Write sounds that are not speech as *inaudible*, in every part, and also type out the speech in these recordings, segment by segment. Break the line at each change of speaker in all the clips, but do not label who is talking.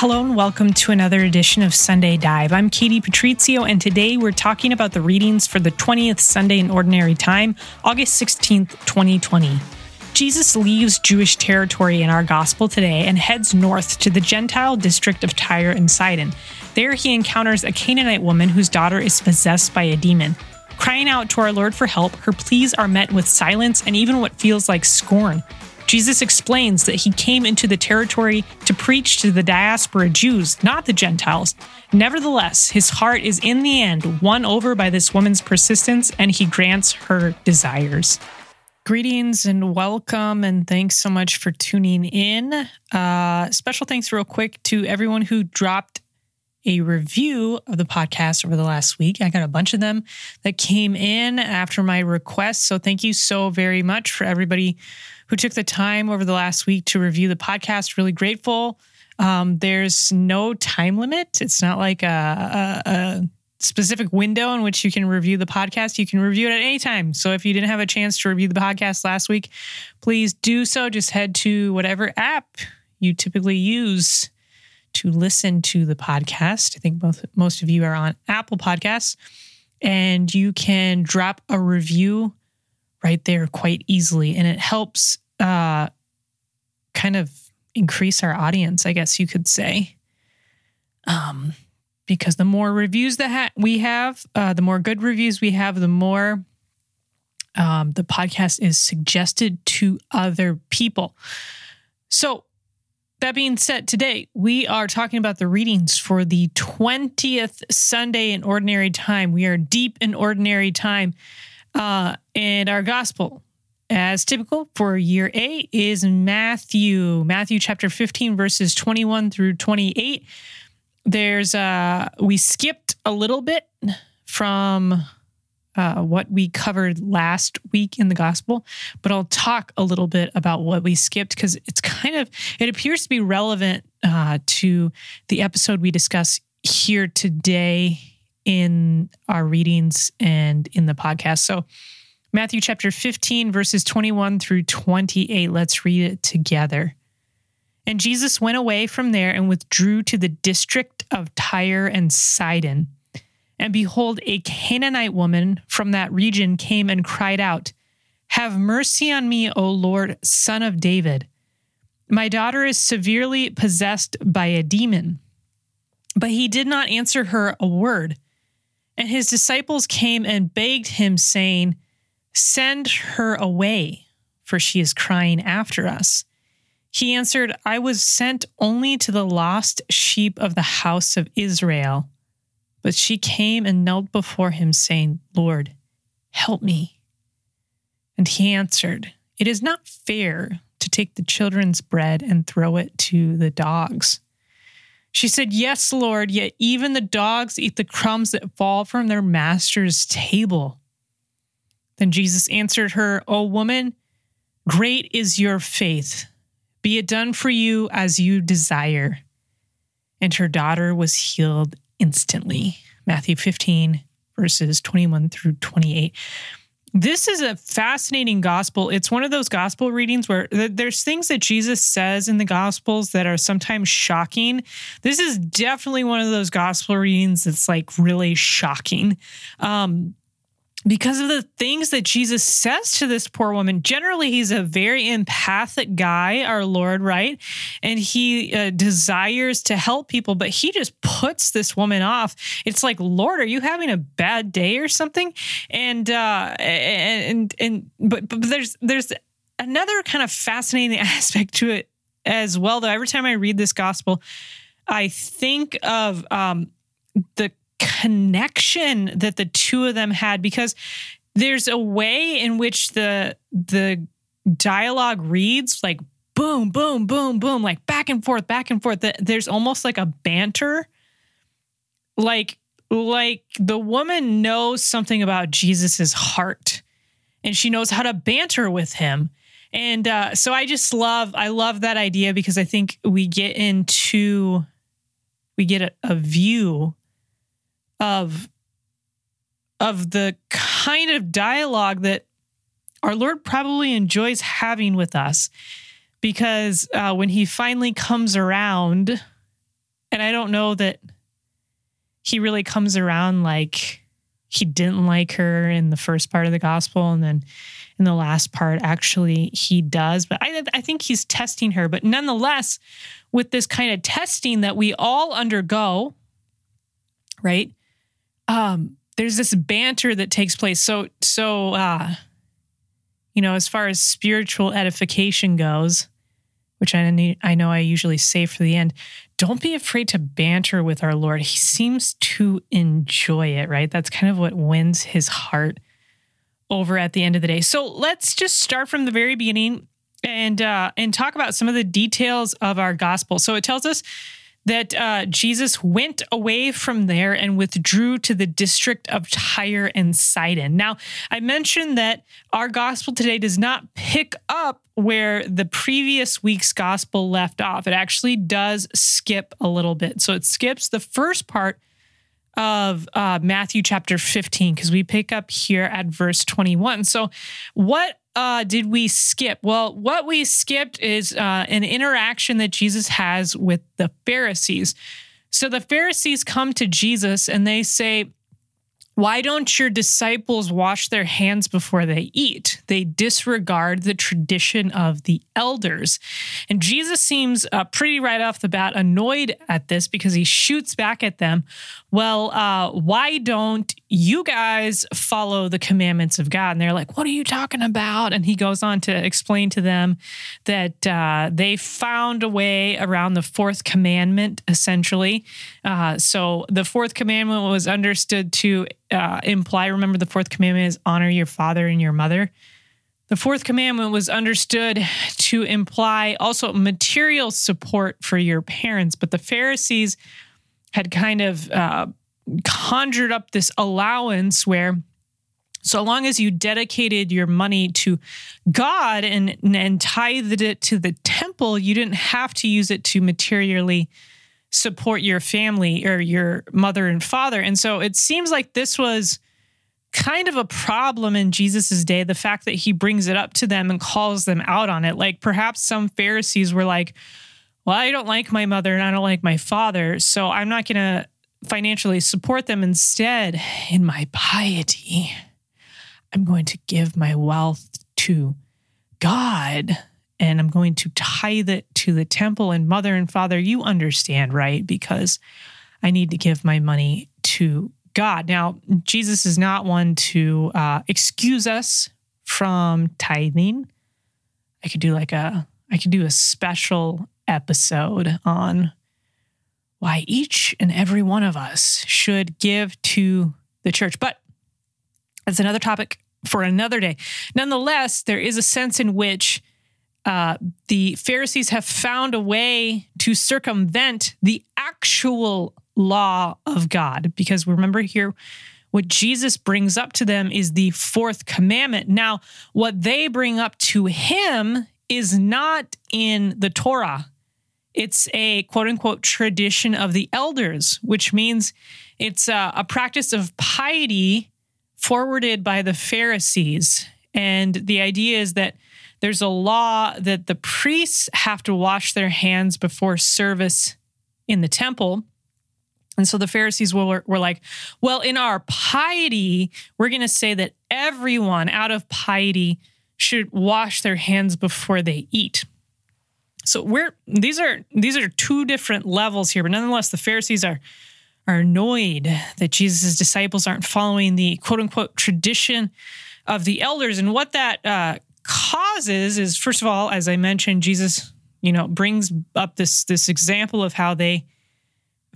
Hello and welcome to another edition of Sunday Dive. I'm Katie Patrizio, and today we're talking about the readings for the 20th Sunday in Ordinary Time, August 16th, 2020. Jesus leaves Jewish territory in our gospel today and heads north to the Gentile district of Tyre and Sidon. There he encounters a Canaanite woman whose daughter is possessed by a demon. Crying out to our Lord for help, her pleas are met with silence and even what feels like scorn. Jesus explains that he came into the territory to preach to the diaspora Jews, not the Gentiles. Nevertheless, his heart is in the end won over by this woman's persistence and he grants her desires. Greetings and welcome, and thanks so much for tuning in. Uh, special thanks, real quick, to everyone who dropped a review of the podcast over the last week. I got a bunch of them that came in after my request. So thank you so very much for everybody who took the time over the last week to review the podcast. Really grateful. Um, there's no time limit. It's not like a, a, a specific window in which you can review the podcast. You can review it at any time. So if you didn't have a chance to review the podcast last week, please do so. Just head to whatever app you typically use to listen to the podcast. I think both most of you are on Apple Podcasts, and you can drop a review right there quite easily, and it helps uh, kind of increase our audience, I guess you could say. Um, because the more reviews that ha- we have, uh, the more good reviews we have, the more um, the podcast is suggested to other people. So that being said, today we are talking about the readings for the 20th Sunday in Ordinary Time. We are deep in Ordinary Time. Uh, and our gospel, as typical for year A, is Matthew, Matthew chapter 15, verses 21 through 28. There's, uh, we skipped a little bit from uh, what we covered last week in the gospel, but I'll talk a little bit about what we skipped because it's kind of, it appears to be relevant uh, to the episode we discuss here today in our readings and in the podcast. So, Matthew chapter 15, verses 21 through 28. Let's read it together. And Jesus went away from there and withdrew to the district of Tyre and Sidon. And behold, a Canaanite woman from that region came and cried out, Have mercy on me, O Lord, son of David. My daughter is severely possessed by a demon. But he did not answer her a word. And his disciples came and begged him, saying, Send her away, for she is crying after us. He answered, I was sent only to the lost sheep of the house of Israel. But she came and knelt before him, saying, Lord, help me. And he answered, It is not fair to take the children's bread and throw it to the dogs. She said, Yes, Lord, yet even the dogs eat the crumbs that fall from their master's table. Then Jesus answered her, O woman, great is your faith. Be it done for you as you desire. And her daughter was healed instantly. Matthew 15, verses 21 through 28. This is a fascinating gospel. It's one of those gospel readings where there's things that Jesus says in the gospels that are sometimes shocking. This is definitely one of those gospel readings that's like really shocking. Um, because of the things that Jesus says to this poor woman. Generally, he's a very empathic guy, our Lord, right? And he uh, desires to help people, but he just puts this woman off. It's like, Lord, are you having a bad day or something? And uh, and and but, but there's there's another kind of fascinating *laughs* aspect to it as well. Though every time I read this gospel, I think of um, the connection that the two of them had because there's a way in which the the dialogue reads like boom boom boom boom like back and forth back and forth. There's almost like a banter. Like like the woman knows something about jesus's heart and she knows how to banter with him. And uh, so i just love i love that idea because i think we get into we get a, a view of of the kind of dialogue that our Lord probably enjoys having with us. Because uh, when he finally comes around And I don't know that he really comes around like he didn't like her in the first part of the gospel and then in the last part actually he does but i i think he's testing her but nonetheless with this kind of testing that we all undergo right um there's this banter that takes place so so uh you know as far as spiritual edification goes which I need, I know I usually save for the end. Don't be afraid to banter with our Lord. He seems to enjoy it, right? That's kind of what wins his heart over at the end of the day. So let's just start from the very beginning and uh, and talk about some of the details of our gospel. So it tells us that uh, Jesus went away from there and withdrew to the district of Tyre and Sidon. Now, I mentioned that our gospel today does not pick up where the previous week's gospel left off. It actually does skip a little bit. So it skips the first part of uh, Matthew chapter 15 because we pick up here at verse 21. So, what uh, did we skip? Well, what we skipped is uh, an interaction that Jesus has with the Pharisees. So the Pharisees come to Jesus and they say, why don't your disciples wash their hands before they eat? They disregard the tradition of the elders. And Jesus seems uh, pretty right off the bat annoyed at this because he shoots back at them. Well, uh, why don't you guys follow the commandments of God? And they're like, what are you talking about? And he goes on to explain to them that uh, they found a way around the fourth commandment, essentially. Uh, so the fourth commandment was understood to uh, imply, remember, the fourth commandment is honor your father and your mother. The fourth commandment was understood to imply also material support for your parents, but the Pharisees had kind of uh, conjured up this allowance where so long as you dedicated your money to God and, and tithed it to the temple, you didn't have to use it to materially support your family or your mother and father. And so it seems like this was kind of a problem in Jesus's day, the fact that he brings it up to them and calls them out on it. Like perhaps some Pharisees were like, well, I don't like my mother and I don't like my father, so I'm not going to financially support them. Instead, in my piety, I'm going to give my wealth to God and I'm going to tithe it to the temple. And mother and father, you understand, right? Because I need to give my money to God. Now, Jesus is not one to uh, excuse us from tithing. I could do like a, I could do a special episode on why each and every one of us should give to the church. But that's another topic for another day. Nonetheless, there is a sense in which uh, the Pharisees have found a way to circumvent the actual law of God. Because remember here, what Jesus brings up to them is the fourth commandment. Now, what they bring up to him is not in the Torah. It's a quote unquote tradition of the elders, which means it's a, a practice of piety forwarded by the Pharisees. And the idea is that there's a law that the priests have to wash their hands before service in the temple. And so the Pharisees were, were like, well, in our piety, we're going to say that everyone out of piety should wash their hands before they eat. So we're these are these are two different levels here, but nonetheless, the Pharisees are are annoyed that Jesus' disciples aren't following the quote unquote tradition of the elders. And what that uh, causes is first of all as i mentioned jesus you know brings up this this example of how they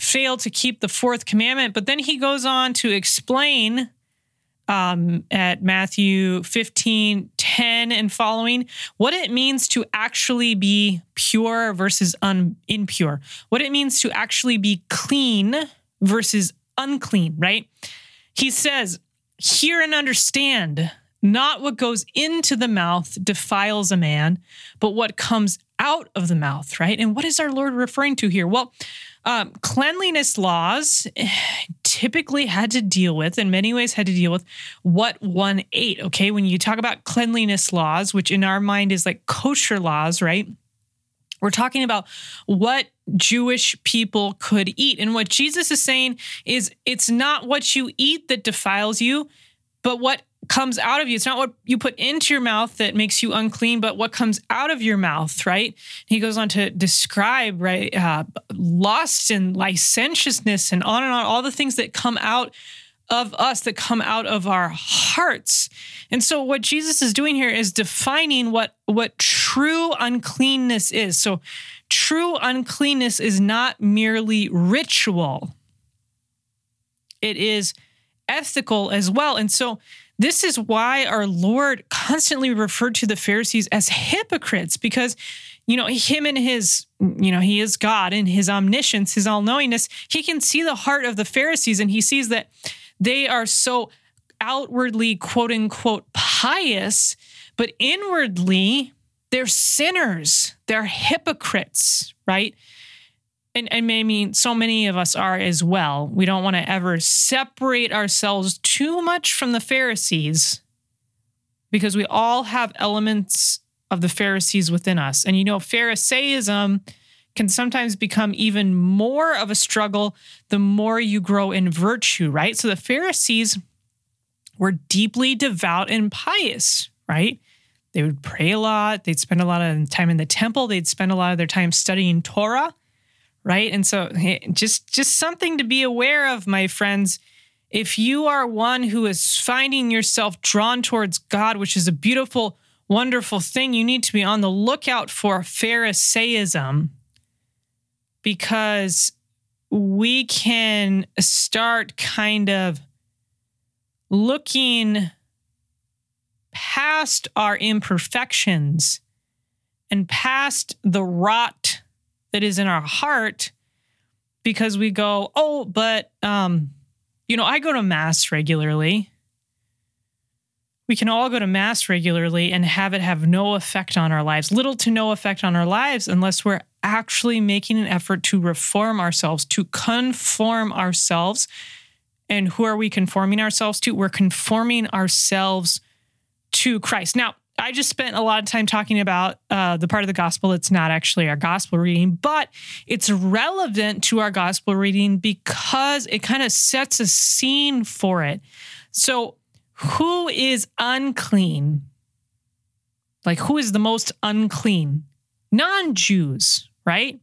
fail to keep the fourth commandment but then he goes on to explain um, at matthew 15 10 and following what it means to actually be pure versus un, impure. What it means to actually be clean versus unclean right? He says hear and understand not what goes into the mouth defiles a man, but what comes out of the mouth, right? And what is our Lord referring to here? Well, um, cleanliness laws *sighs* typically had to deal with, in many ways, had to deal with what one ate. Okay. When you talk about cleanliness laws, which in our mind is like kosher laws, right? We're talking about what Jewish people could eat. And what Jesus is saying is it's not what you eat that defiles you, but what comes out of you. It's not what you put into your mouth that makes you unclean, but what comes out of your mouth, right? He goes on to describe, right, uh, lust and licentiousness and on and on, all the things that come out of us that come out of our hearts. And so what Jesus is doing here is defining what what true uncleanness is. So true uncleanness is not merely ritual. It is ethical as well. And so this is why our Lord constantly referred to the Pharisees as hypocrites because you know, him and his, you know, he is God and his omniscience, his all knowingness, he can see the heart of the Pharisees and he sees that they are so outwardly, quote unquote, pious, but inwardly, they're sinners. They're hypocrites, right? And, and I mean, so many of us are as well. We don't want to ever separate ourselves too much from the Pharisees because we all have elements of the Pharisees within us. And you know, Pharisaism can sometimes become even more of a struggle the more you grow in virtue, right? So the Pharisees were deeply devout and pious, right? They would pray a lot, they'd spend a lot of time in the temple, they'd spend a lot of their time studying Torah, right? And so just just something to be aware of, my friends. If you are one who is finding yourself drawn towards God, which is a beautiful, wonderful thing, you need to be on the lookout for Pharisaism because we can start kind of looking past our imperfections and past the rot that is in our heart because we go, oh, but, um, you know, I go to mass regularly. We can all go to mass regularly and have it have no effect on our lives, little to no effect on our lives, unless we're actually making an effort to reform ourselves, to conform ourselves. And who are we conforming ourselves to? We're conforming ourselves to Christ. Now, I just spent a lot of time talking about uh, the part of the gospel that's not actually our gospel reading, but it's relevant to our gospel reading because it kind of sets a scene for it. So, who is unclean? Like, who is the most unclean? Non Jews, right?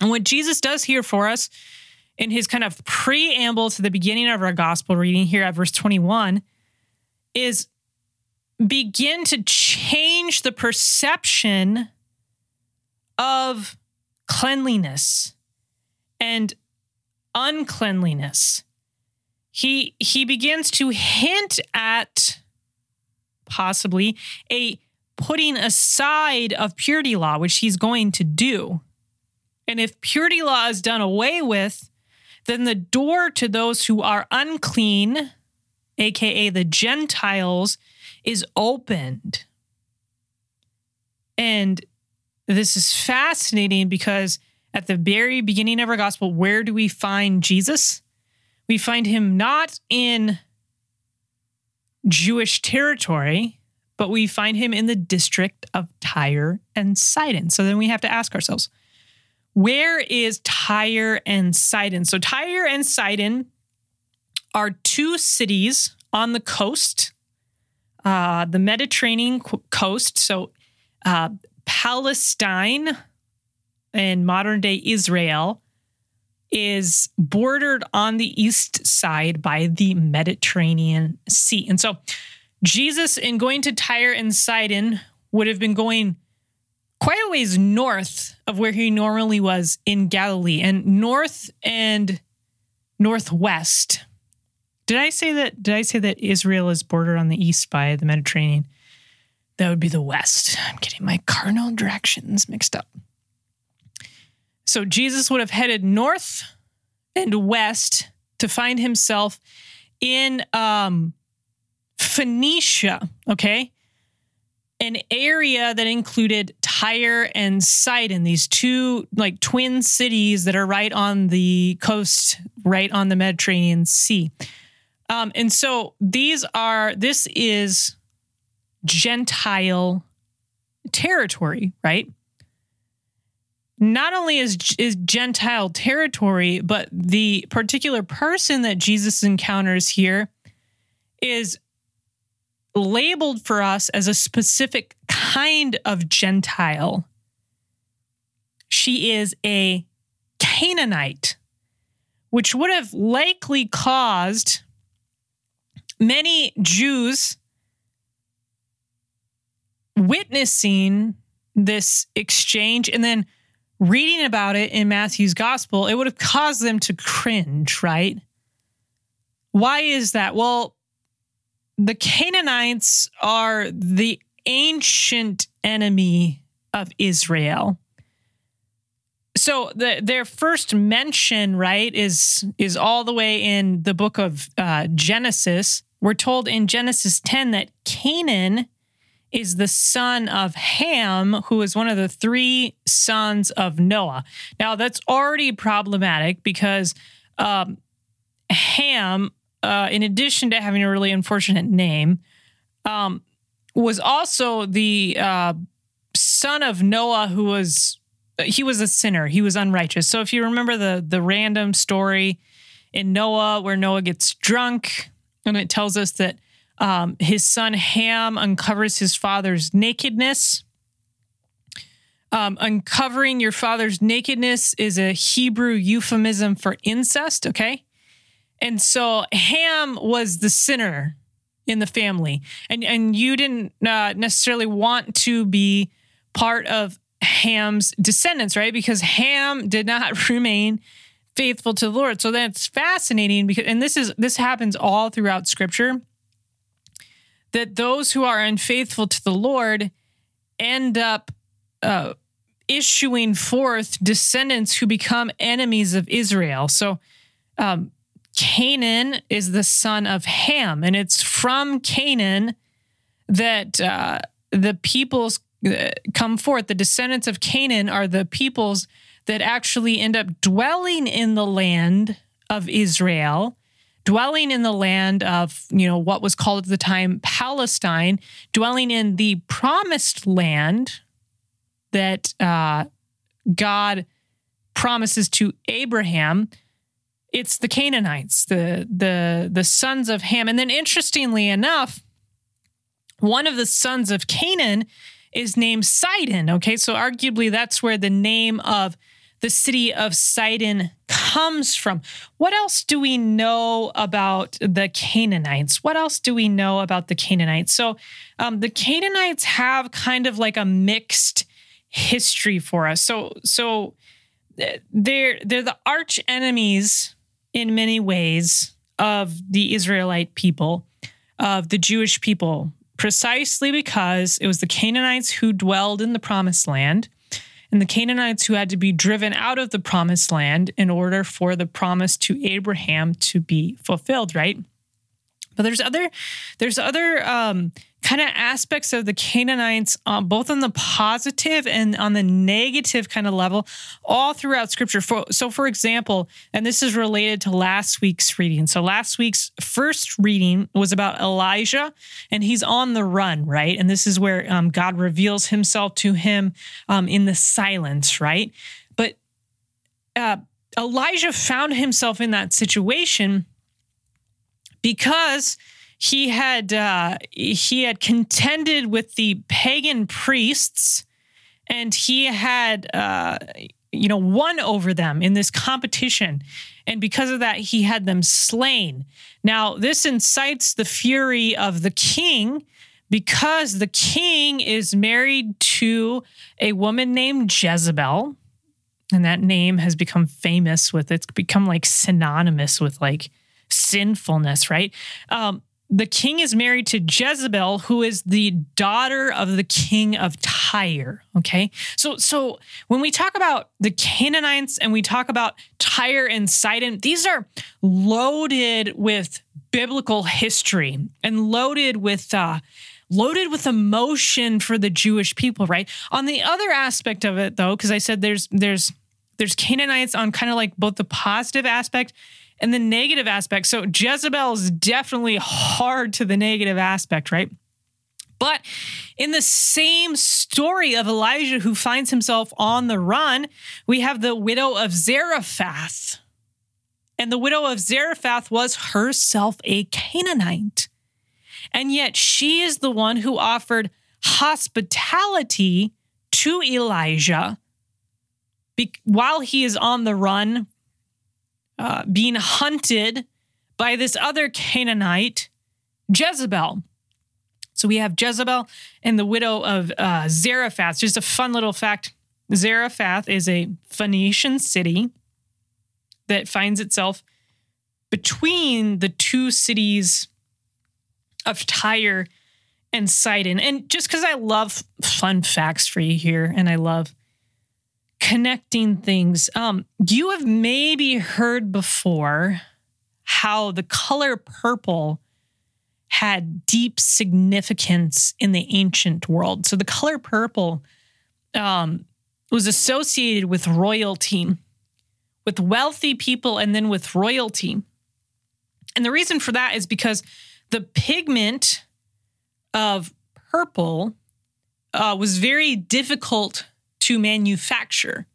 And what Jesus does here for us in his kind of preamble to the beginning of our gospel reading here at verse 21 is begin to change the perception of cleanliness and uncleanliness. He he begins to hint at possibly a putting aside of purity law, which he's going to do. And if purity law is done away with, then the door to those who are unclean, aka the Gentiles, is opened. And this is fascinating because at the very beginning of our gospel, where do we find Jesus? We find him not in Jewish territory, but we find him in the district of Tyre and Sidon. So then we have to ask ourselves, where is Tyre and Sidon? So Tyre and Sidon are two cities on the coast, uh, the Mediterranean coast. So uh, Palestine and modern day Israel is bordered on the east side by the Mediterranean Sea. And so Jesus, in going to Tyre and Sidon, would have been going quite a ways north of where he normally was in Galilee and north and northwest. Did I say that? Did I say that Israel is bordered on the east by the Mediterranean? That would be the west. I'm getting my cardinal directions mixed up. So Jesus would have headed north and west to find himself in um, Phoenicia, okay? An area that included Tyre and Sidon, these two like twin cities that are right on the coast, right on the Mediterranean Sea. Um, and so these are, this is Gentile territory, right? not only is is Gentile territory, but the particular person that Jesus encounters here is labeled for us as a specific kind of Gentile. She is a Canaanite, which would have likely caused many Jews witnessing this exchange and then reading about it in Matthew's gospel, it would have caused them to cringe, right? Why is that? Well, the Canaanites are the ancient enemy of Israel. So the, their first mention, right, is is all the way in the book of uh, Genesis. We're told in Genesis 10 that Canaan is the son of Ham, who is one of the three sons of Noah. Now, that's already problematic because um, Ham, uh, in addition to having a really unfortunate name, um, was also the uh, son of Noah, who was he was a sinner. He was unrighteous. So if you remember the the random story in Noah where Noah gets drunk, and it tells us that um, his son Ham uncovers his father's nakedness. Um, uncovering your father's nakedness is a Hebrew euphemism for incest, okay? And so Ham was the sinner in the family. And, and you didn't uh, necessarily want to be part of Ham's descendants, right? Because Ham did not *laughs* remain faithful to the Lord. So that's fascinating because and this is this happens all throughout scripture that those who are unfaithful to the Lord end up uh, issuing forth descendants who become enemies of Israel. So, um, Canaan is the son of Ham, and it's from Canaan that uh, the peoples uh, come forth. The descendants of Canaan are the peoples that actually end up dwelling in the land of Israel dwelling in the land of, you know, what was called at the time Palestine, dwelling in the promised land that uh, God promises to Abraham. It's the Canaanites, the the the sons of Ham. And then interestingly enough, one of the sons of Canaan is named Sidon. Okay, so arguably that's where the name of the city of Sidon comes from. What else do we know about the Canaanites? What else do we know about the Canaanites? So, um, the Canaanites have kind of like a mixed history for us. So, so uh, they're they're the arch enemies in many ways of the Israelite people, of the Jewish people, precisely because it was the Canaanites who dwelled in the promised land and the Canaanites who had to be driven out of the promised land in order for the promise to Abraham to be fulfilled, right? But there's other there's other um, kind of aspects of the Canaanites, um, both on the positive and on the negative kind of level, all throughout Scripture. For, so, for example, and this is related to last week's reading. So, last week's first reading was about Elijah, and he's on the run, right? And this is where um, God reveals Himself to him um, in the silence, right? But uh, Elijah found himself in that situation because he had uh, he had contended with the pagan priests, and he had uh, you know won over them in this competition, and because of that, he had them slain. Now this incites the fury of the king. Because the king is married to a woman named Jezebel, and that name has become famous with it's become like synonymous with like sinfulness, right? Um, the king is married to Jezebel, who is the daughter of the king of Tyre. Okay. So, so when we talk about the Canaanites and we talk about Tyre and Sidon, these are loaded with biblical history and loaded with, uh, loaded with emotion for the Jewish people, right? On the other aspect of it, though, because I said there's, there's, there's Canaanites on kind of like both the positive aspect and the negative aspect. So Jezebel is definitely hard to the negative aspect, right? But in the same story of Elijah who finds himself on the run, we have the widow of Zarephath. And the widow of Zarephath was herself a Canaanite. And yet she is the one who offered hospitality to Elijah be- while he is on the run, uh, being hunted by this other Canaanite, Jezebel. So we have Jezebel and the widow of uh, Zarephath. Just a fun little fact Zarephath is a Phoenician city that finds itself between the two cities of Tyre and Sidon. And just because I love fun facts for you here and I love connecting things, um, you have maybe heard before how the color purple had deep significance in the ancient world. So the color purple um, was associated with royalty, with wealthy people, and then with royalty. And the reason for that is because the pigment of purple uh, was very difficult to manufacture.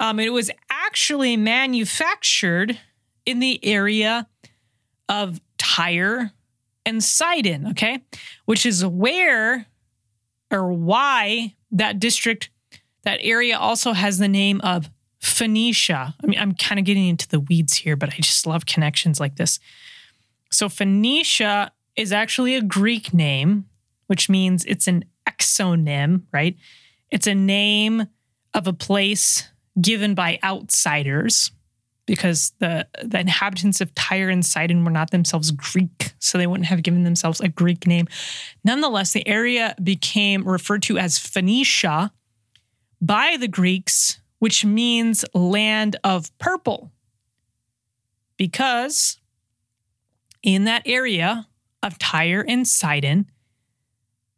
Um, it was actually manufactured in the area of Tyre and Sidon, okay, which is where or why that district, that area also has the name of Phoenicia. I mean, I'm kind of getting into the weeds here, but I just love connections like this. So, Phoenicia is actually a Greek name, which means it's an exonym, right? It's a name of a place given by outsiders because the, the inhabitants of Tyre and Sidon were not themselves Greek, so they wouldn't have given themselves a Greek name. Nonetheless, the area became referred to as Phoenicia by the Greeks, which means land of purple, because in that area of Tyre and Sidon,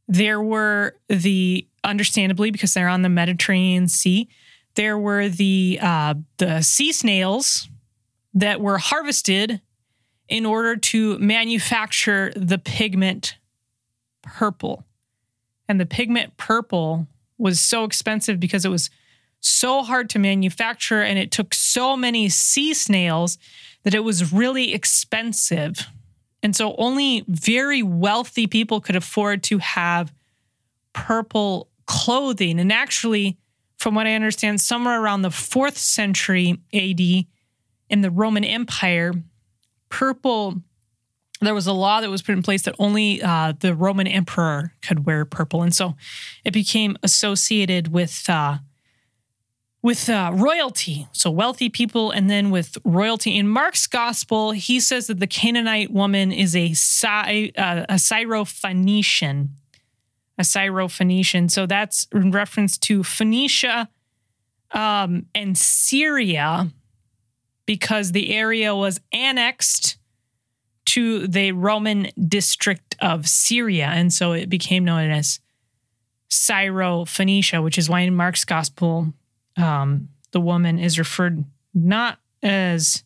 there were the understandably because they're on the Mediterranean Sea, there were the uh, the sea snails that were harvested in order to manufacture the pigment purple. And the pigment purple was so expensive because it was so hard to manufacture and it took so many sea snails that it was really expensive. And so only very wealthy people could afford to have purple clothing. And actually, from what I understand, somewhere around the fourth century AD in the Roman Empire, purple, there was a law that was put in place that only uh, the Roman emperor could wear purple. And so it became associated with. Uh, with uh, royalty, so wealthy people, and then with royalty. In Mark's gospel, he says that the Canaanite woman is a, Sy- uh, a Syrophoenician a Syro-Phoenician. So that's in reference to Phoenicia um, and Syria because the area was annexed to the Roman district of Syria. And so it became known as Syro-Phoenicia, which is why in Mark's gospel, um, the woman is referred not as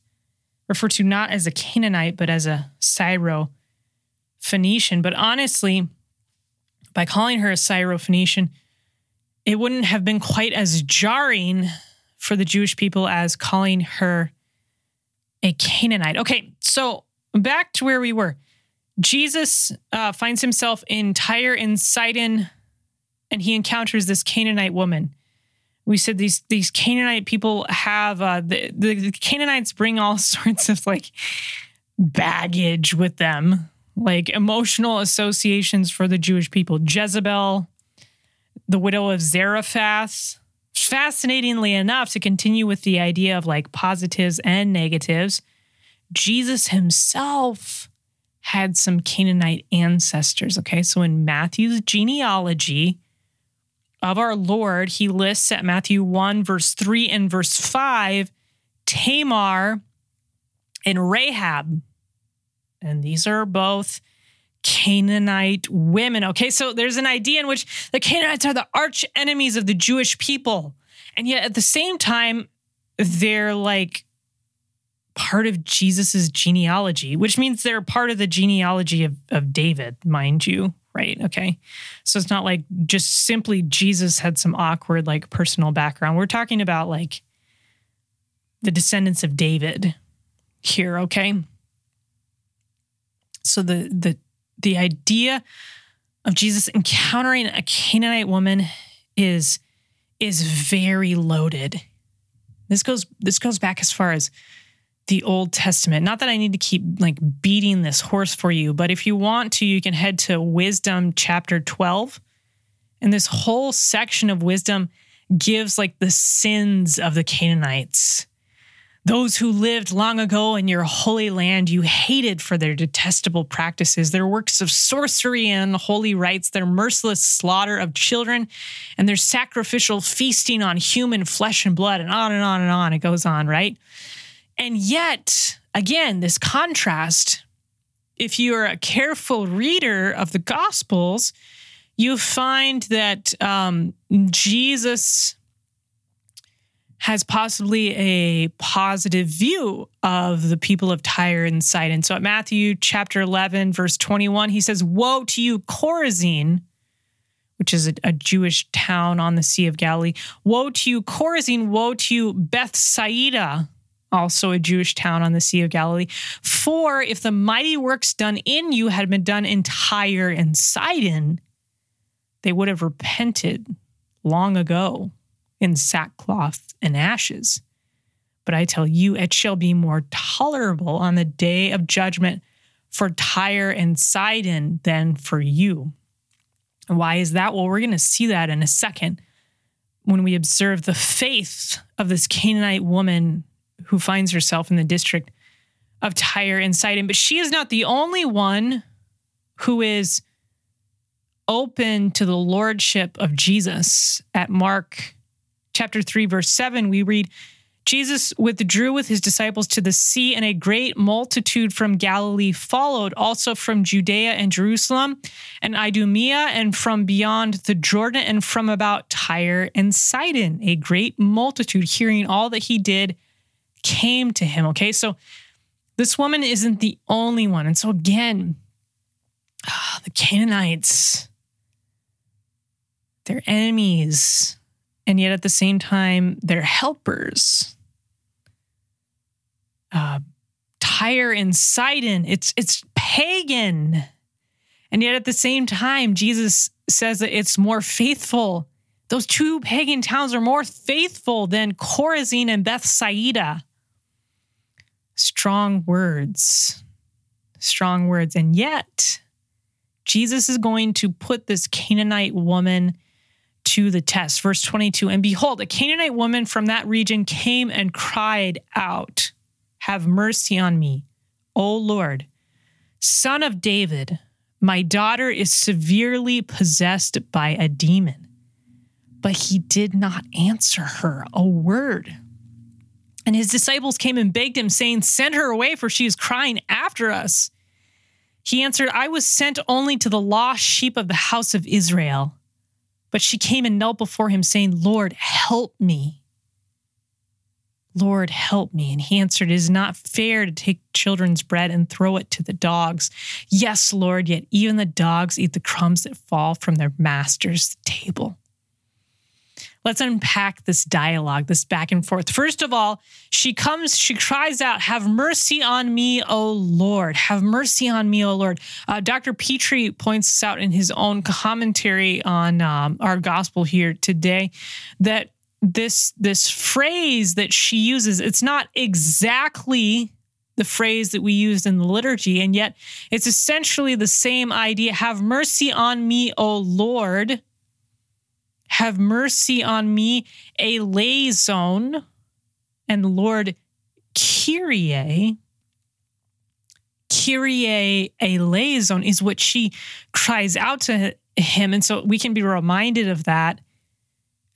referred to not as a Canaanite, but as a Syro-Phoenician. But honestly, by calling her a Syrophoenician, it wouldn't have been quite as jarring for the Jewish people as calling her a Canaanite. Okay, so back to where we were. Jesus uh, finds himself in Tyre and Sidon, and he encounters this Canaanite woman. We said these these Canaanite people have uh, the, the Canaanites bring all *laughs* sorts of like baggage with them like emotional associations for the Jewish people. Jezebel, the widow of Zarephath. Fascinatingly enough, to continue with the idea of like positives and negatives, Jesus himself had some Canaanite ancestors. Okay, so in Matthew's genealogy of our Lord, he lists at Matthew 1, verse 3 and verse 5, Tamar and Rahab and these are both Canaanite women. Okay, so there's an idea in which the Canaanites are the arch enemies of the Jewish people. And yet at the same time, they're like part of Jesus's genealogy, which means they're part of the genealogy of, of David, mind you, right? Okay. So it's not like just simply Jesus had some awkward, like personal background. We're talking about like the descendants of David here, okay? So the the the idea of Jesus encountering a Canaanite woman is is very loaded. This goes this goes back as far as the Old Testament. Not that I need to keep like beating this horse for you, but if you want to, you can head to Wisdom chapter 12. And this whole section of wisdom gives like the sins of the Canaanites those who lived long ago in your holy land you hated for their detestable practices, their works of sorcery and holy rites, their merciless slaughter of children, and their sacrificial feasting on human flesh and blood, and on and on and on. It goes on, right? And yet, again, this contrast, if you're a careful reader of the Gospels, you find that um, Jesus has possibly a positive view of the people of Tyre and Sidon. So at Matthew chapter 11, verse 21, he says, Woe to you, Chorazin, which is a, a, Jewish town on the Sea of Galilee. Woe to you, Chorazin. Woe to you, Bethsaida, also a Jewish town on the Sea of Galilee. For if the mighty works done in you had been done in Tyre and Sidon, they would have repented long ago in sackcloth and ashes. But I tell you, it shall be more tolerable on the day of judgment for Tyre and Sidon than for you. And why is that? Well, we're going to see that in a second when we observe the faith of this Canaanite woman who finds herself in the district of Tyre and Sidon. But she is not the only one who is open to the lordship of Jesus. At Mark chapter 3, verse 7, we read, Jesus withdrew with his disciples to the sea, and a great multitude from Galilee followed, also from Judea and Jerusalem, and Idumea, and from beyond the Jordan, and from about Tyre and Sidon. A great multitude, hearing all that he did, came to him. Okay, so this woman isn't the only one. And so, again, the Canaanites, they're enemies and yet at the same time, they're helpers. Uh, Tyre and Sidon, it's it's pagan, and yet at the same time, Jesus says that it's more faithful. Those two pagan towns are more faithful than Chorazin and Bethsaida. Strong words, strong words, and yet Jesus is going to put this Canaanite woman to the test. Verse 22 And behold, a Canaanite woman from that region came and cried out, Have mercy on me, O Lord, son of David. My daughter is severely possessed by a demon. But he did not answer her a word. And his disciples came and begged him, saying, Send her away, for she is crying after us. He answered, I was sent only to the lost sheep of the house of Israel. But she came and knelt before him, saying, Lord, help me. Lord, help me. And he answered, It is not fair to take children's bread and throw it to the dogs. Yes, Lord, yet even the dogs eat the crumbs that fall from their master's table. Let's unpack this dialogue, this back and forth. First of all, she comes, she cries out, Have mercy on me, O Lord. Have mercy on me, O Lord. Uh, Dr. Pitre points this out in his own commentary on um, our gospel here today that this this phrase that she uses it's not exactly the phrase that we used in the liturgy and yet it's essentially the same idea have mercy on me o lord have mercy on me, eleison, and Lord, Kyrie. Kyrie eleison is what she cries out to him. And so we can be reminded of that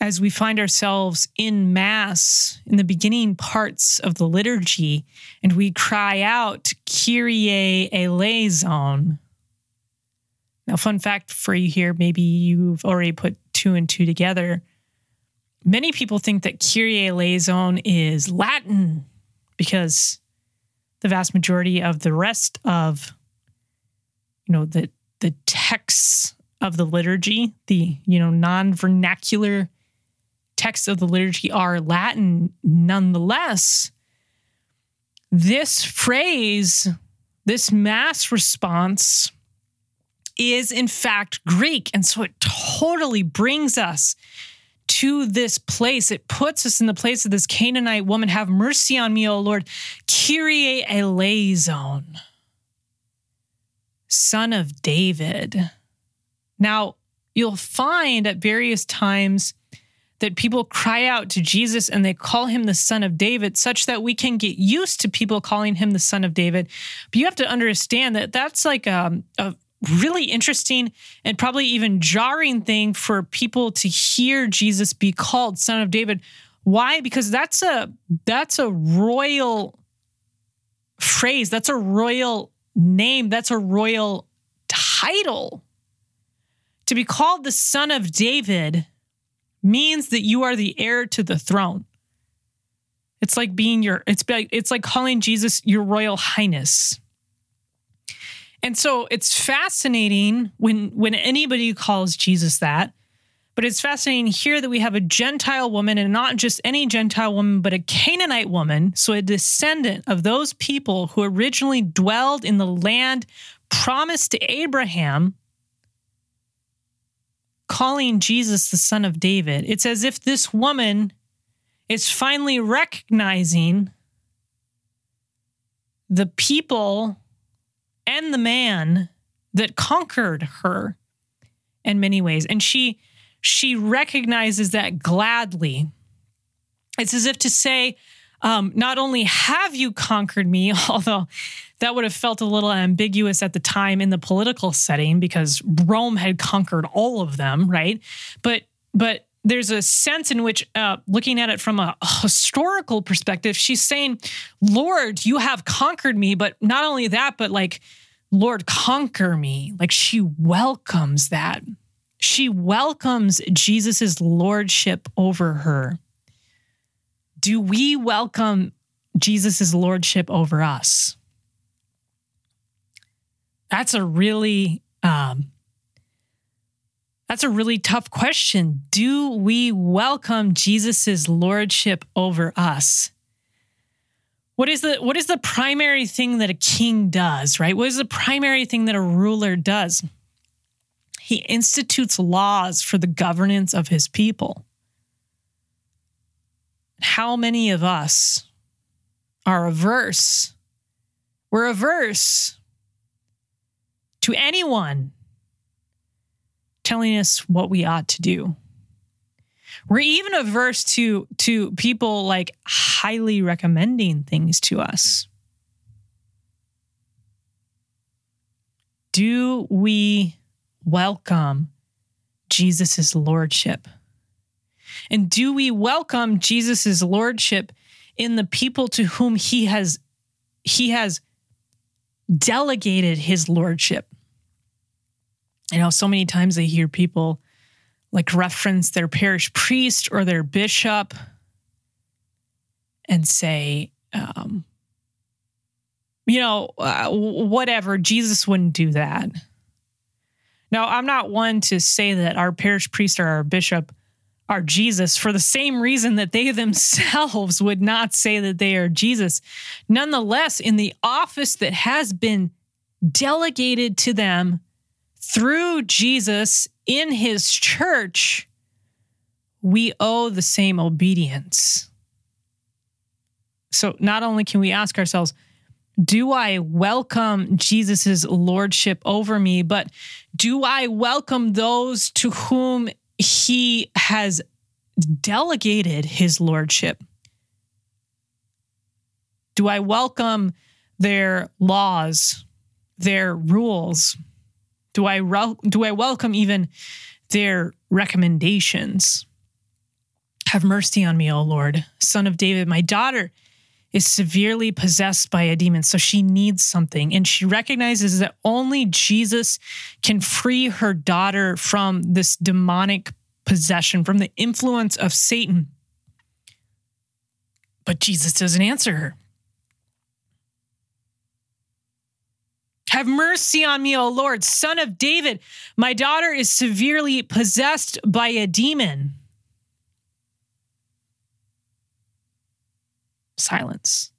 as we find ourselves in Mass in the beginning parts of the liturgy and we cry out, Kyrie eleison. Now, fun fact for you here maybe you've already put two and two together. Many people think that Kyrie eleison is Latin because the vast majority of the rest of you know the the texts of the liturgy, the you know non-vernacular texts of the liturgy are Latin nonetheless. This phrase, this mass response is in fact Greek. And so it totally brings us to this place. It puts us in the place of this Canaanite woman. Have mercy on me, O Lord. Kyrie eleison, son of David. Now, you'll find at various times that people cry out to Jesus and they call him the son of David, such that we can get used to people calling him the son of David. But you have to understand that that's like um, a, a really interesting and probably even jarring thing for people to hear Jesus be called son of David. Why? Because that's a that's a royal phrase. That's a royal name. That's a royal title. To be called the son of David means that you are the heir to the throne. It's like being your it's like it's like calling Jesus your royal highness. And so it's fascinating when when anybody calls Jesus that. But it's fascinating here that we have a Gentile woman and not just any Gentile woman, but a Canaanite woman. So a descendant of those people who originally dwelled in the land promised to Abraham, calling Jesus the son of David. It's as if this woman is finally recognizing the people and the man that conquered her in many ways. And she she recognizes that gladly. It's as if to say, um, not only have you conquered me, *laughs* although that would have felt a little ambiguous at the time in the political setting because Rome had conquered all of them, right? But but there's a sense in which, uh, looking at it from a historical perspective, she's saying, Lord, you have conquered me. But not only that, but like, Lord, conquer me. Like she welcomes that. She welcomes Jesus's lordship over her. Do we welcome Jesus's lordship over us? That's a really um, that's a really tough question. Do we welcome Jesus's lordship over us? What is the what is the primary thing that a king does, right? What is the primary thing that a ruler does? He institutes laws for the governance of his people. How many of us are averse? We're averse to anyone telling us what we ought to do. We're even averse to to people like highly recommending things to us. Do we welcome Jesus' lordship? And do we welcome Jesus' lordship in the people to whom he has he has delegated his lordship? You know, so many times I hear people like reference their parish priest or their bishop and say, um, you know, uh, whatever, Jesus wouldn't do that. Now, I'm not one to say that our parish priest or our bishop are Jesus for the same reason that they *laughs* themselves would not say that they are Jesus. Nonetheless, in the office that has been delegated to them through Jesus in his church, we owe the same obedience. So not only can we ask ourselves, do I welcome Jesus' lordship over me, but do I welcome those to whom he has delegated his lordship? Do I welcome their laws, their rules, do I do I welcome even their recommendations? Have mercy on me, O Lord, son of David. My daughter is severely possessed by a demon, so she needs something. And she recognizes that only Jesus can free her daughter from this demonic possession, from the influence of Satan. But Jesus doesn't answer her. Have mercy on me, O Lord, son of David. My daughter is severely possessed by a demon. Silence.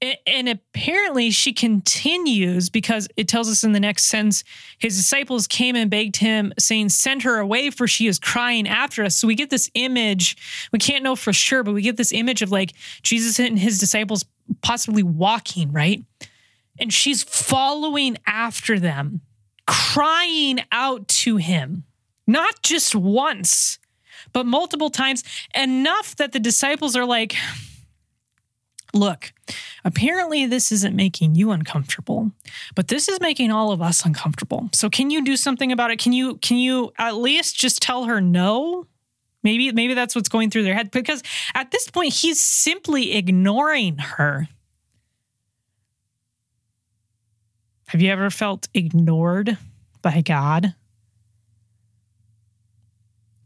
And apparently, she continues because it tells us in the next sentence his disciples came and begged him, saying, Send her away, for she is crying after us. So we get this image. We can't know for sure, but we get this image of like Jesus and his disciples possibly walking, right? And she's following after them, crying out to him, not just once, but multiple times, enough that the disciples are like, Look, apparently this isn't making you uncomfortable, but this is making all of us uncomfortable. So can you do something about it? Can you can you at least just tell her no? Maybe maybe that's what's going through their head because at this point he's simply ignoring her. Have you ever felt ignored by God?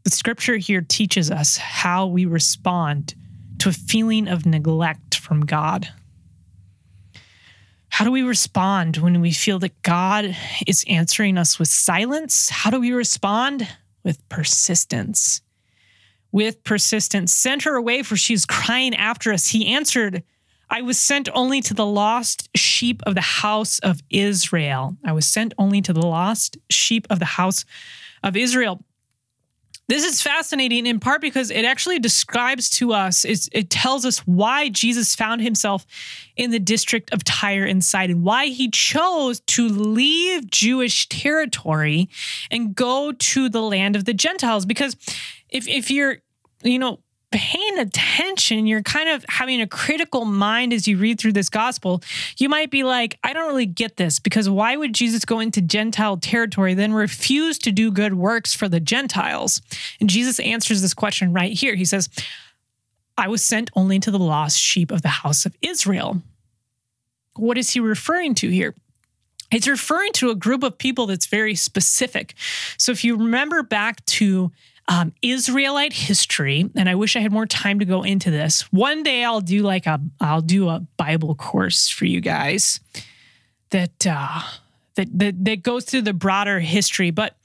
The scripture here teaches us how we respond to a feeling of neglect from God. How do we respond when we feel that God is answering us with silence? How do we respond? With persistence. With persistence. Send her away, for she's crying after us. He answered, I was sent only to the lost sheep of the house of Israel. I was sent only to the lost sheep of the house of Israel. This is fascinating in part because it actually describes to us, it tells us why Jesus found himself in the district of Tyre and Sidon, why he chose to leave Jewish territory and go to the land of the Gentiles. Because if, if you're, you know, paying attention, you're kind of having a critical mind as you read through this gospel, you might be like, I don't really get this because why would Jesus go into Gentile territory, then refuse to do good works for the Gentiles? And Jesus answers this question right here. He says, I was sent only to the lost sheep of the house of Israel. What is he referring to here? It's referring to a group of people that's very specific. So if you remember back to um, Israelite history, and I wish I had more time to go into this. One day I'll do like a I'll do a Bible course for you guys that uh, that that, that goes through the broader history, but.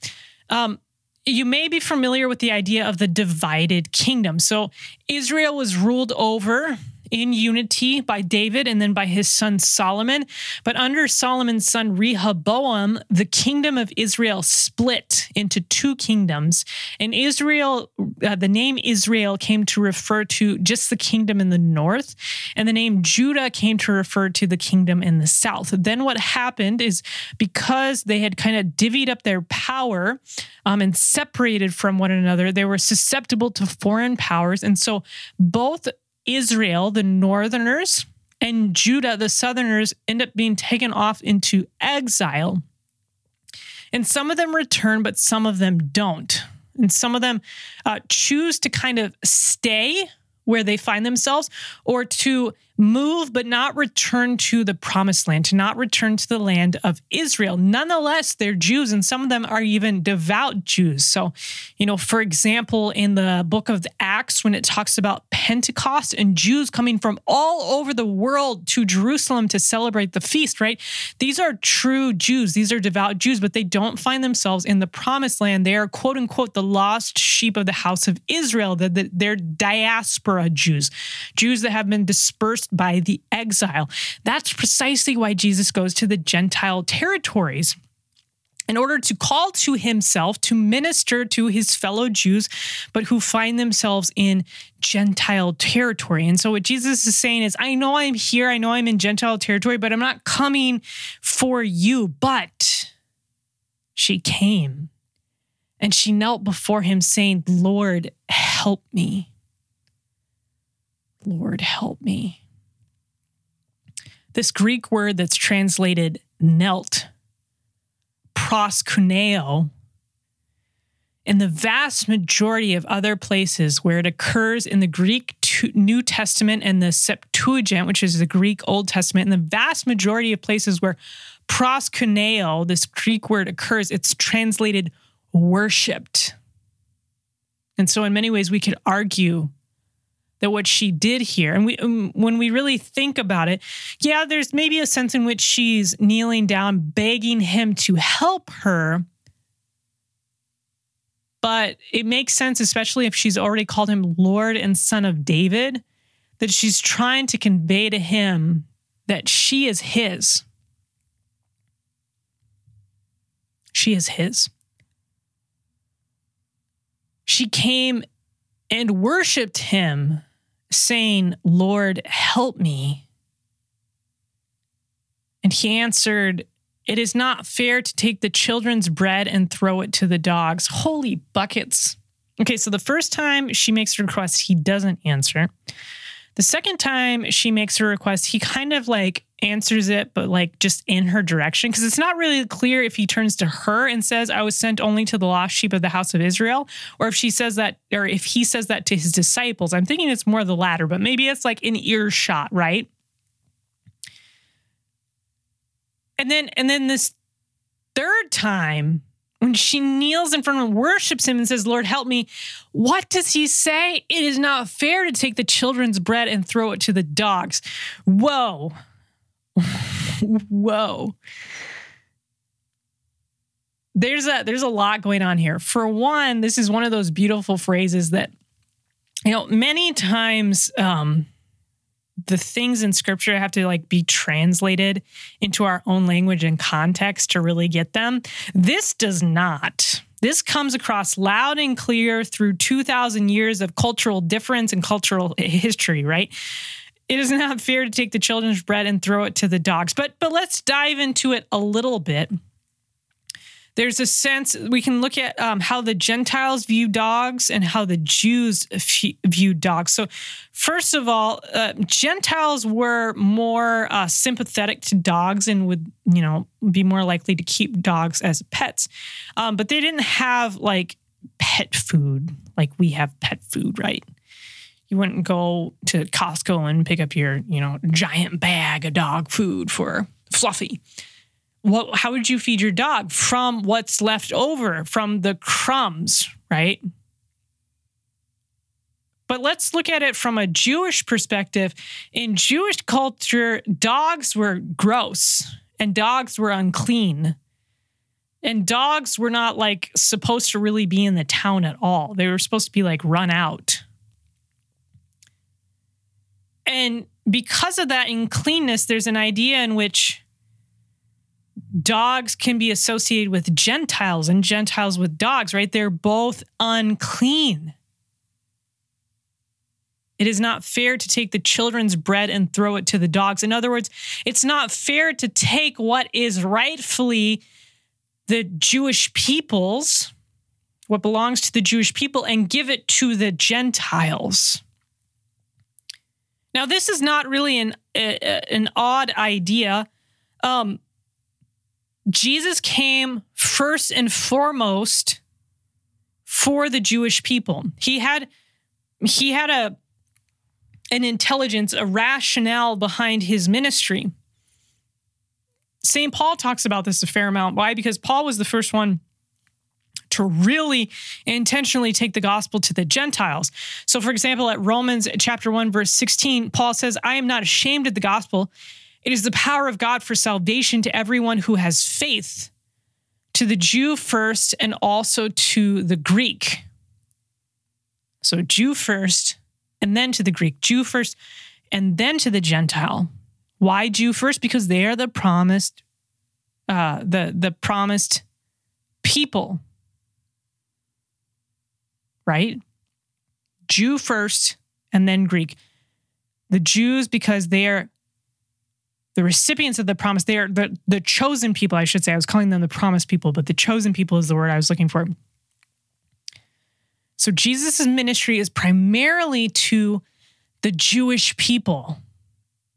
Um, you may be familiar with the idea of the divided kingdom. So Israel was ruled over in unity by David and then by his son Solomon. But under Solomon's son Rehoboam, the kingdom of Israel split into two kingdoms. And Israel, uh, the name Israel came to refer to just the kingdom in the north, and the name Judah came to refer to the kingdom in the south. Then what happened is because they had kind of divvied up their power um, and separated from one another, they were susceptible to foreign powers. And so both Israel, the northerners, and Judah, the southerners, end up being taken off into exile. And some of them return, but some of them don't. And some of them uh, choose to kind of stay where they find themselves or to move but not return to the promised land, to not return to the land of Israel. Nonetheless, they're Jews, and some of them are even devout Jews. So, you know, for example, in the book of Acts, when it talks about Pentecost and Jews coming from all over the world to Jerusalem to celebrate the feast, right? These are true Jews, these are devout Jews, but they don't find themselves in the promised land. They are, quote unquote, the lost sheep of the house of Israel, that they're diaspora Jews, Jews that have been dispersed by the exile. That's precisely why Jesus goes to the Gentile territories in order to call to himself to minister to his fellow Jews, but who find themselves in Gentile territory. And so, what Jesus is saying is, I know I'm here, I know I'm in Gentile territory, but I'm not coming for you. But she came and she knelt before him, saying, Lord, help me. Lord, help me. This Greek word that's translated knelt, proskuneo, in the vast majority of other places where it occurs in the Greek New Testament and the Septuagint, which is the Greek Old Testament, in the vast majority of places where proskuneo, this Greek word occurs, it's translated worshipped. And so, in many ways, we could argue that what she did here, and we, um, when we really think about it, yeah, there's maybe a sense in which she's kneeling down, begging him to help her. But it makes sense, especially if she's already called him Lord and Son of David, that she's trying to convey to him that she is his. She is his. She came and worshiped him, saying, Lord, help me. And he answered, It is not fair to take the children's bread and throw it to the dogs. Holy buckets. Okay, so the first time she makes a request, he doesn't answer. The second time she makes her request, he kind of like answers it, but like just in her direction. Because it's not really clear if he turns to her and says, I was sent only to the lost sheep of the house of Israel, or if she says that, or if he says that to his disciples. I'm thinking it's more the latter, but maybe it's like an earshot, right? And then, and then this third time, when she kneels in front of him, worships him, and says, Lord, help me, what does he say? It is not fair to take the children's bread and throw it to the dogs. Whoa. *laughs* Whoa. There's a there's a lot going on here. For one, this is one of those beautiful phrases that you know many times um the things in scripture have to like be translated into our own language and context to really get them. This does not. This comes across loud and clear through 2,000 years of cultural difference and cultural history, right? It is not fair to take the children's bread and throw it to the dogs. But but let's dive into it a little bit there's a sense we can look at um, how the Gentiles view dogs and how the Jews view dogs. So, first of all, uh, Gentiles were more uh, sympathetic to dogs and would, you know, be more likely to keep dogs as pets. Um, but they didn't have like pet food like we have pet food, right? You wouldn't go to Costco and pick up your, you know, giant bag of dog food for Fluffy what how would you feed your dog from what's left over from the crumbs right but let's look at it from a Jewish perspective. In Jewish culture, dogs were gross and dogs were unclean. And dogs were not like supposed to really be in the town at all. They were supposed to be like run out. And because of that uncleanness, there's an idea in which dogs can be associated with Gentiles and Gentiles with dogs, right? They're both unclean. It is not fair to take the children's bread and throw it to the dogs. In other words, it's not fair to take what is rightfully the Jewish people's, what belongs to the Jewish people, and give it to the Gentiles. Now, this is not really an, an odd idea. Um, Jesus came first and foremost for the Jewish people. He had he had a an intelligence, a rationale behind his ministry. St. Paul talks about this a fair amount. Why? Because Paul was the first one to really intentionally take the gospel to the Gentiles. So, for example, at Romans chapter 1, verse 16, Paul says, I am not ashamed of the gospel it is the power of God for salvation to everyone who has faith, to the Jew first and also to the Greek. So, Jew first and then to the Greek, Jew first and then to the Gentile. Why Jew first? Because they are the promised, uh, the the promised people, right? Jew first and then Greek. The Jews because they are the recipients of the promise, they are the, the chosen people, I should say. I was calling them the promised people, but the chosen people is the word I was looking for. So Jesus' ministry is primarily to the Jewish people.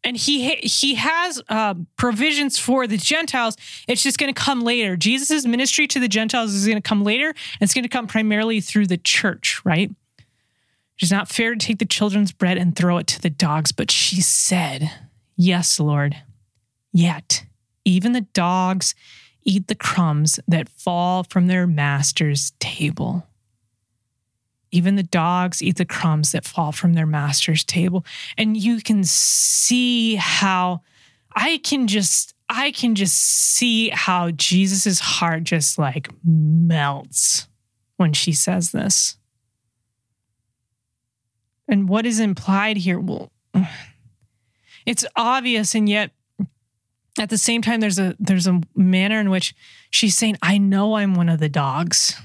And he he has uh, provisions for the Gentiles. It's just going to come later. Jesus' ministry to the Gentiles is going to come later, and it's going to come primarily through the church, right? It is not fair to take the children's bread and throw it to the dogs, but she said, Yes, Lord. Yet, even the dogs eat the crumbs that fall from their master's table. Even the dogs eat the crumbs that fall from their master's table. And you can see how I can just I can just see how Jesus's heart just like melts when she says this. And what is implied here? Well, *sighs* it's obvious, and yet at the same time, there's a there's a manner in which she's saying, I know I'm one of the dogs.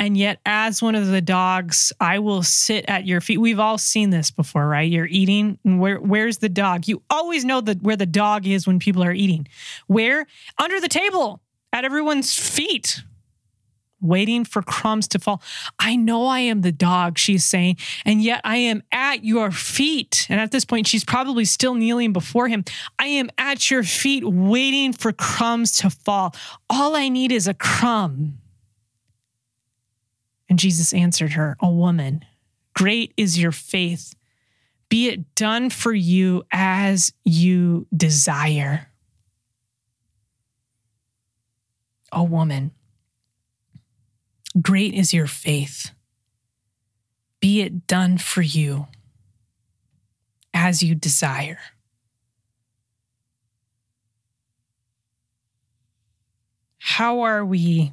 And yet, as one of the dogs, I will sit at your feet. We've all seen this before, right? You're eating, and where where's the dog? You always know where the dog is when people are eating. Where? Under the table, at everyone's feet, waiting for crumbs to fall. I know I am the dog, she's saying, and yet I am at your feet. And at this point, she's probably still kneeling before him. I am at your feet, waiting for crumbs to fall. All I need is a crumb. And Jesus answered her, O woman, great is your faith. Be it done for you as you desire. O woman, great is your faith. Be it done for you as you desire. How are we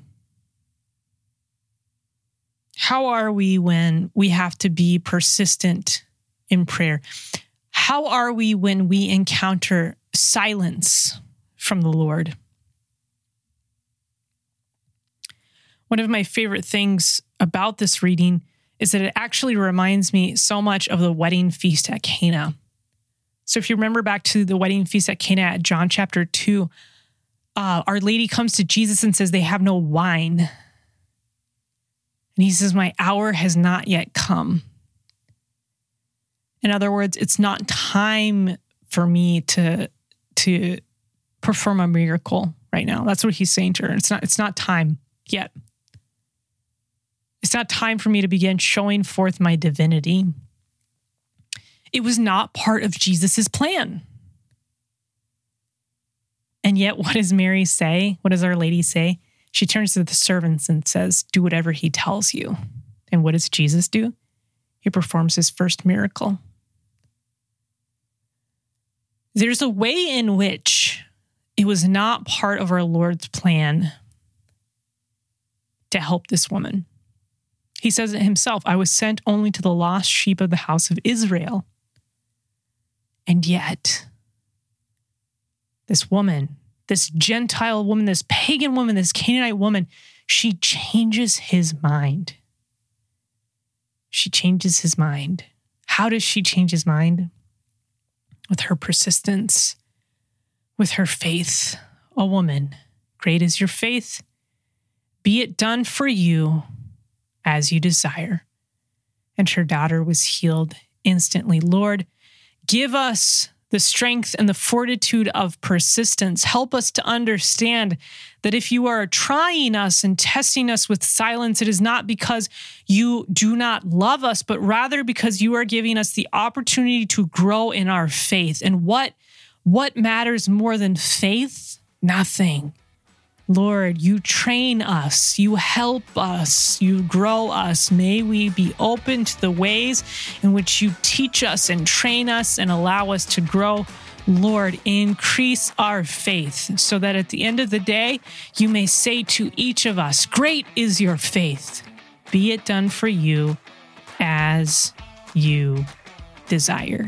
how are we when we have to be persistent in prayer? How are we when we encounter silence from the Lord? One of my favorite things about this reading is that it actually reminds me so much of the wedding feast at Cana. So, if you remember back to the wedding feast at Cana at John chapter 2, uh, Our Lady comes to Jesus and says, They have no wine. And he says, My hour has not yet come. In other words, it's not time for me to, to perform a miracle right now. That's what he's saying to her. It's not, it's not time yet. It's not time for me to begin showing forth my divinity. It was not part of Jesus's plan. And yet, what does Mary say? What does Our Lady say? She turns to the servants and says, Do whatever he tells you. And what does Jesus do? He performs his first miracle. There's a way in which it was not part of our Lord's plan to help this woman. He says it himself I was sent only to the lost sheep of the house of Israel. And yet, this woman this Gentile woman, this pagan woman, this Canaanite woman, she changes his mind. She changes his mind. How does she change his mind? With her persistence, with her faith. A woman, great is your faith. Be it done for you as you desire. And her daughter was healed instantly. Lord, give us the strength and the fortitude of persistence. Help us to understand that if you are trying us and testing us with silence, it is not because you do not love us, but rather because you are giving us the opportunity to grow in our faith. And what, what matters more than faith? Nothing. Lord, you train us, you help us, you grow us. May we be open to the ways in which you teach us and train us and allow us to grow. Lord, increase our faith so that at the end of the day, you may say to each of us, Great is your faith. Be it done for you as you desire.